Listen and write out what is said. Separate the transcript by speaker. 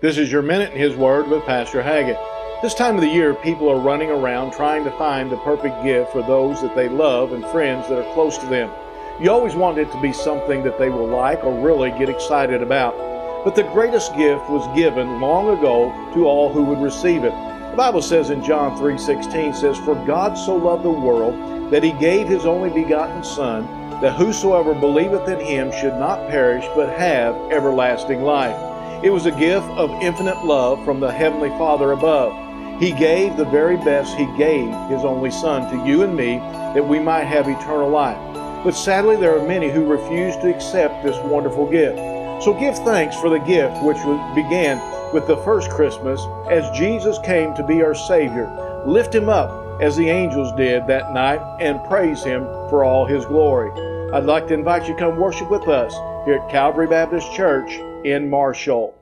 Speaker 1: This is your Minute in His Word with Pastor Haggett. This time of the year, people are running around trying to find the perfect gift for those that they love and friends that are close to them. You always want it to be something that they will like or really get excited about. But the greatest gift was given long ago to all who would receive it. The Bible says in John 3:16 says, "For God so loved the world that he gave his only begotten son, that whosoever believeth in him should not perish but have everlasting life." It was a gift of infinite love from the Heavenly Father above. He gave the very best. He gave His only Son to you and me that we might have eternal life. But sadly, there are many who refuse to accept this wonderful gift. So give thanks for the gift which began with the first Christmas as Jesus came to be our Savior. Lift Him up as the angels did that night and praise Him for all His glory. I'd like to invite you to come worship with us here at Calvary Baptist Church in Marshall.